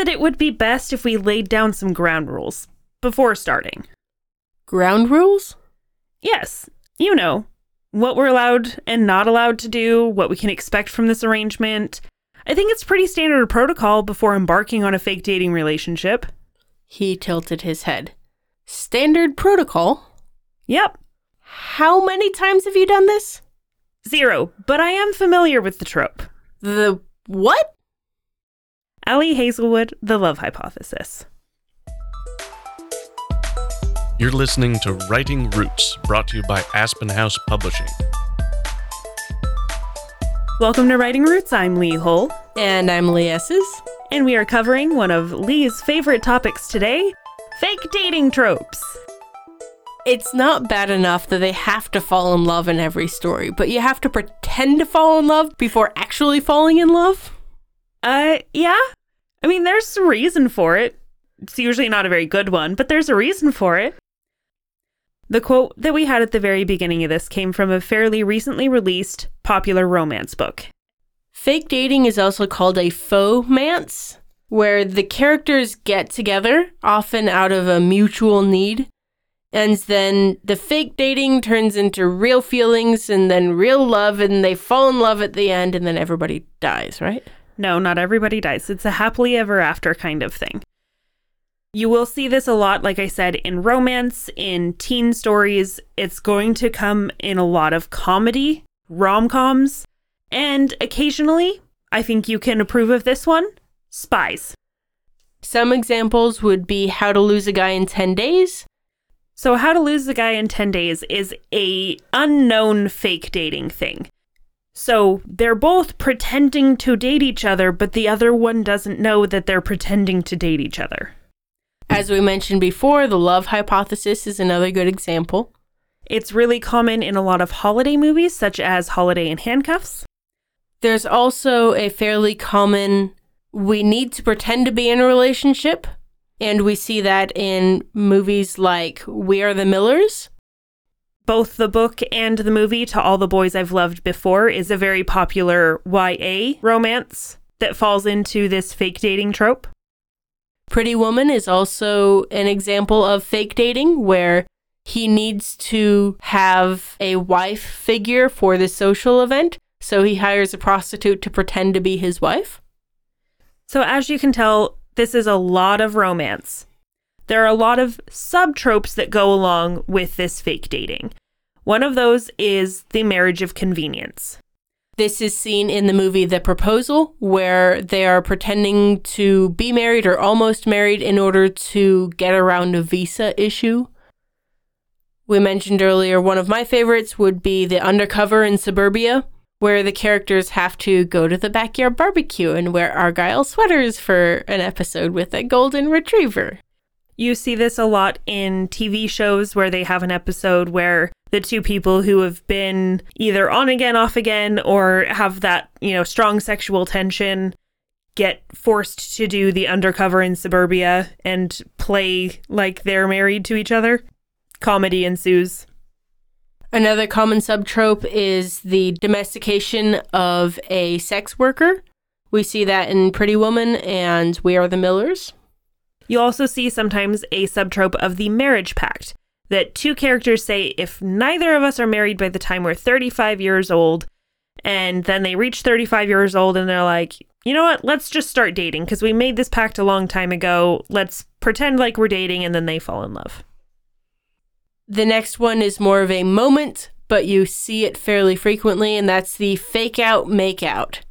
that it would be best if we laid down some ground rules before starting. Ground rules? Yes, you know, what we're allowed and not allowed to do, what we can expect from this arrangement. I think it's pretty standard protocol before embarking on a fake dating relationship. He tilted his head. Standard protocol? Yep, How many times have you done this? zero, but I am familiar with the trope. The what? Ali Hazelwood, The Love Hypothesis. You're listening to Writing Roots, brought to you by Aspen House Publishing. Welcome to Writing Roots. I'm Lee Hull, And I'm Lee Esses. and we are covering one of Lee's favorite topics today fake dating tropes. It's not bad enough that they have to fall in love in every story, but you have to pretend to fall in love before actually falling in love? Uh, yeah. I mean, there's a reason for it. It's usually not a very good one, but there's a reason for it. The quote that we had at the very beginning of this came from a fairly recently released popular romance book. Fake dating is also called a faux-mance, where the characters get together, often out of a mutual need, and then the fake dating turns into real feelings and then real love, and they fall in love at the end, and then everybody dies, right? No, not everybody dies. It's a happily ever after kind of thing. You will see this a lot, like I said, in romance, in teen stories. It's going to come in a lot of comedy, rom coms, and occasionally, I think you can approve of this one spies. Some examples would be How to Lose a Guy in 10 Days, So, How to Lose a Guy in 10 Days is a unknown fake dating thing. So, they're both pretending to date each other, but the other one doesn't know that they're pretending to date each other. As we mentioned before, the love hypothesis is another good example. It's really common in a lot of holiday movies, such as Holiday in Handcuffs. There's also a fairly common we need to pretend to be in a relationship, and we see that in movies like We Are the Millers. Both the book and the movie, To All the Boys I've Loved Before, is a very popular YA romance that falls into this fake dating trope. Pretty Woman is also an example of fake dating where he needs to have a wife figure for the social event, so he hires a prostitute to pretend to be his wife. So, as you can tell, this is a lot of romance. There are a lot of subtropes that go along with this fake dating. One of those is the marriage of convenience. This is seen in the movie The Proposal, where they are pretending to be married or almost married in order to get around a visa issue. We mentioned earlier one of my favorites would be The Undercover in Suburbia, where the characters have to go to the backyard barbecue and wear Argyle sweaters for an episode with a golden retriever. You see this a lot in TV shows where they have an episode where the two people who have been either on again, off again, or have that, you know, strong sexual tension get forced to do the undercover in suburbia and play like they're married to each other. Comedy ensues. Another common subtrope is the domestication of a sex worker. We see that in Pretty Woman and We Are the Millers. You also see sometimes a subtrope of the marriage pact that two characters say if neither of us are married by the time we're 35 years old, and then they reach 35 years old and they're like, you know what, let's just start dating because we made this pact a long time ago. Let's pretend like we're dating, and then they fall in love. The next one is more of a moment, but you see it fairly frequently, and that's the fake out, make out.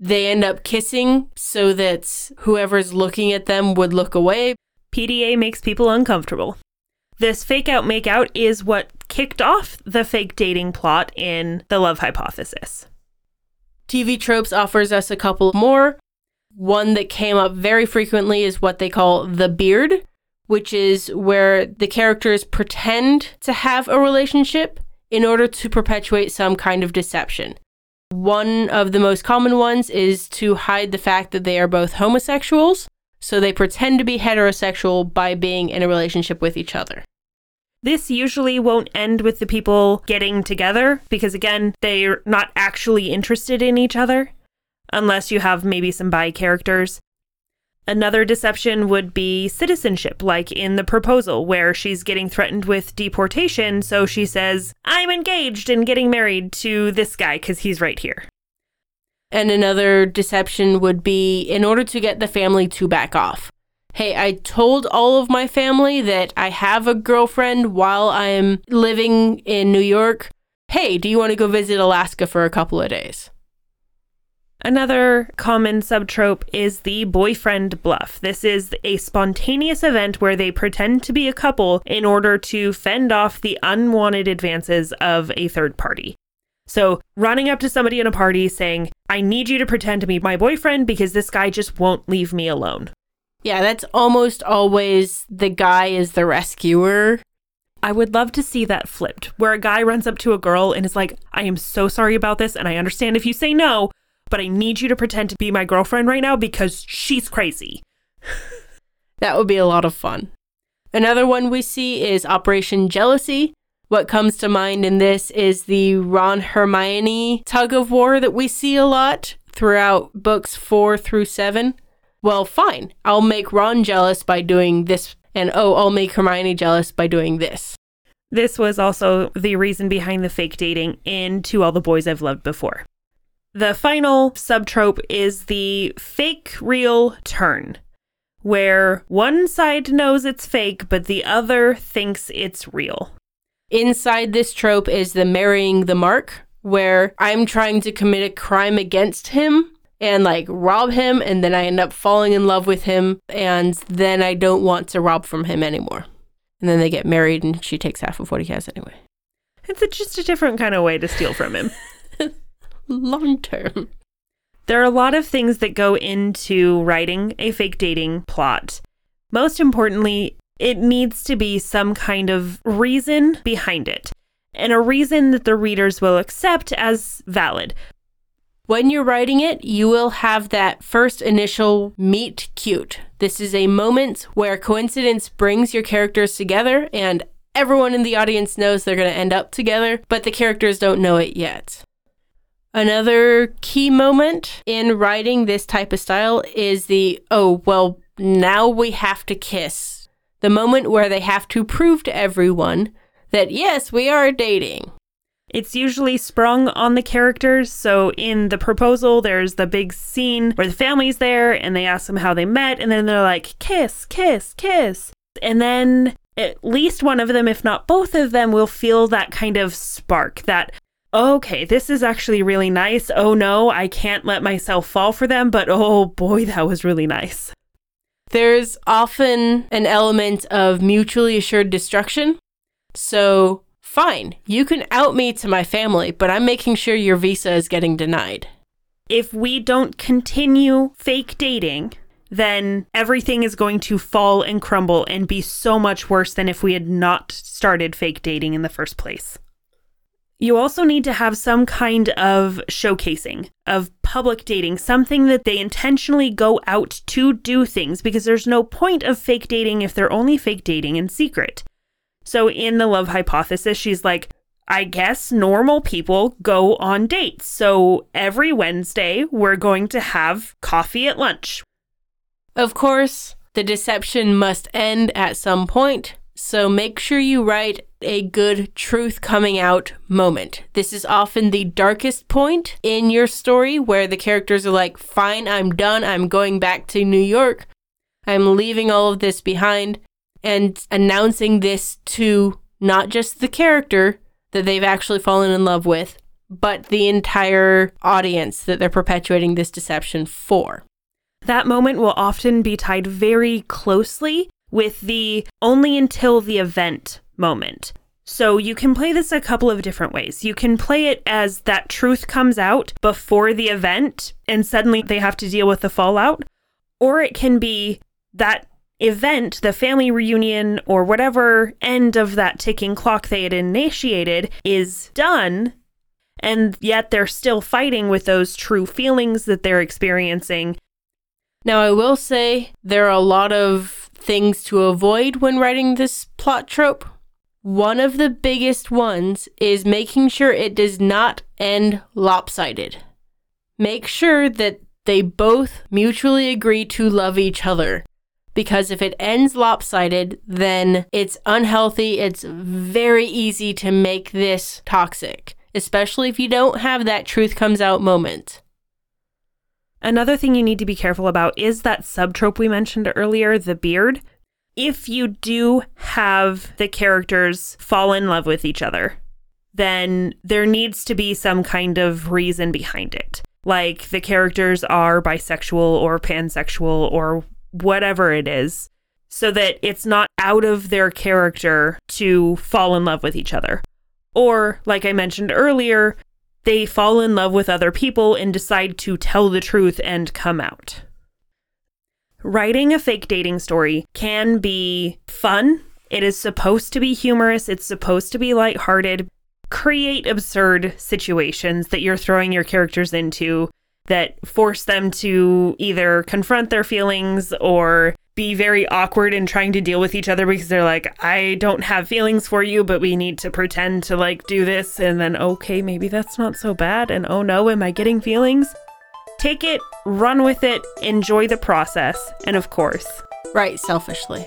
They end up kissing so that whoever's looking at them would look away. PDA makes people uncomfortable. This fake out, make out is what kicked off the fake dating plot in The Love Hypothesis. TV Tropes offers us a couple more. One that came up very frequently is what they call the beard, which is where the characters pretend to have a relationship in order to perpetuate some kind of deception. One of the most common ones is to hide the fact that they are both homosexuals, so they pretend to be heterosexual by being in a relationship with each other. This usually won't end with the people getting together because, again, they're not actually interested in each other unless you have maybe some bi characters. Another deception would be citizenship, like in the proposal, where she's getting threatened with deportation. So she says, I'm engaged and getting married to this guy because he's right here. And another deception would be in order to get the family to back off. Hey, I told all of my family that I have a girlfriend while I'm living in New York. Hey, do you want to go visit Alaska for a couple of days? Another common subtrope is the boyfriend bluff. This is a spontaneous event where they pretend to be a couple in order to fend off the unwanted advances of a third party. So, running up to somebody in a party saying, I need you to pretend to be my boyfriend because this guy just won't leave me alone. Yeah, that's almost always the guy is the rescuer. I would love to see that flipped, where a guy runs up to a girl and is like, I am so sorry about this, and I understand if you say no, but I need you to pretend to be my girlfriend right now because she's crazy. that would be a lot of fun. Another one we see is Operation Jealousy. What comes to mind in this is the Ron Hermione tug of war that we see a lot throughout books four through seven. Well, fine. I'll make Ron jealous by doing this, and oh, I'll make Hermione jealous by doing this. This was also the reason behind the fake dating in To All the Boys I've Loved Before. The final subtrope is the fake real turn, where one side knows it's fake, but the other thinks it's real. Inside this trope is the marrying the mark, where I'm trying to commit a crime against him and like rob him, and then I end up falling in love with him, and then I don't want to rob from him anymore. And then they get married, and she takes half of what he has anyway. It's a, just a different kind of way to steal from him. long term. There are a lot of things that go into writing a fake dating plot. Most importantly, it needs to be some kind of reason behind it, and a reason that the readers will accept as valid. When you're writing it, you will have that first initial meet cute. This is a moment where coincidence brings your characters together, and everyone in the audience knows they're going to end up together, but the characters don't know it yet. Another key moment in writing this type of style is the, oh, well, now we have to kiss. The moment where they have to prove to everyone that, yes, we are dating. It's usually sprung on the characters. So in the proposal, there's the big scene where the family's there and they ask them how they met. And then they're like, kiss, kiss, kiss. And then at least one of them, if not both of them, will feel that kind of spark, that okay, this is actually really nice. Oh no, I can't let myself fall for them, but oh boy, that was really nice. There's often an element of mutually assured destruction. So, fine, you can out me to my family, but I'm making sure your visa is getting denied. If we don't continue fake dating, then everything is going to fall and crumble and be so much worse than if we had not started fake dating in the first place. You also need to have some kind of showcasing of public dating, something that they intentionally go out to do things because there's no point of fake dating if they're only fake dating in secret. So in the love hypothesis, she's like, I guess normal people go on dates. So every Wednesday, we're going to have coffee at lunch. Of course, the deception must end at some point. So make sure you write a good truth coming out moment. This is often the darkest point in your story where the characters are like, fine, I'm done. I'm going back to New York. I'm leaving all of this behind and announcing this to not just the character that they've actually fallen in love with, but the entire audience that they're perpetuating this deception for. That moment will often be tied very closely with the only until the event moment. So you can play this a couple of different ways. You can play it as that truth comes out before the event and suddenly they have to deal with the fallout. Or it can be that event, the family reunion, or whatever end of that ticking clock they had initiated is done. And yet they're still fighting with those true feelings that they're experiencing. Now, I will say there are a lot of things to avoid when writing this plot trope. One of the biggest ones is making sure it does not end lopsided. Make sure that they both mutually agree to love each other. Because if it ends lopsided, then it's unhealthy. It's very easy to make this toxic, especially if you don't have that truth comes out moment. Another thing you need to be careful about is that subtrope we mentioned earlier, the beard. If you do have the characters fall in love with each other, then there needs to be some kind of reason behind it. Like the characters are bisexual or pansexual or whatever it is, so that it's not out of their character to fall in love with each other. Or, like I mentioned earlier, they fall in love with other people and decide to tell the truth and come out. Writing a fake dating story can be fun. It is supposed to be humorous, it's supposed to be lighthearted. Create absurd situations that you're throwing your characters into that force them to either confront their feelings or be very awkward in trying to deal with each other because they're like, I don't have feelings for you, but we need to pretend to like do this. And then, okay, maybe that's not so bad. And oh no, am I getting feelings? Take it, run with it, enjoy the process, and of course, Write, selfishly.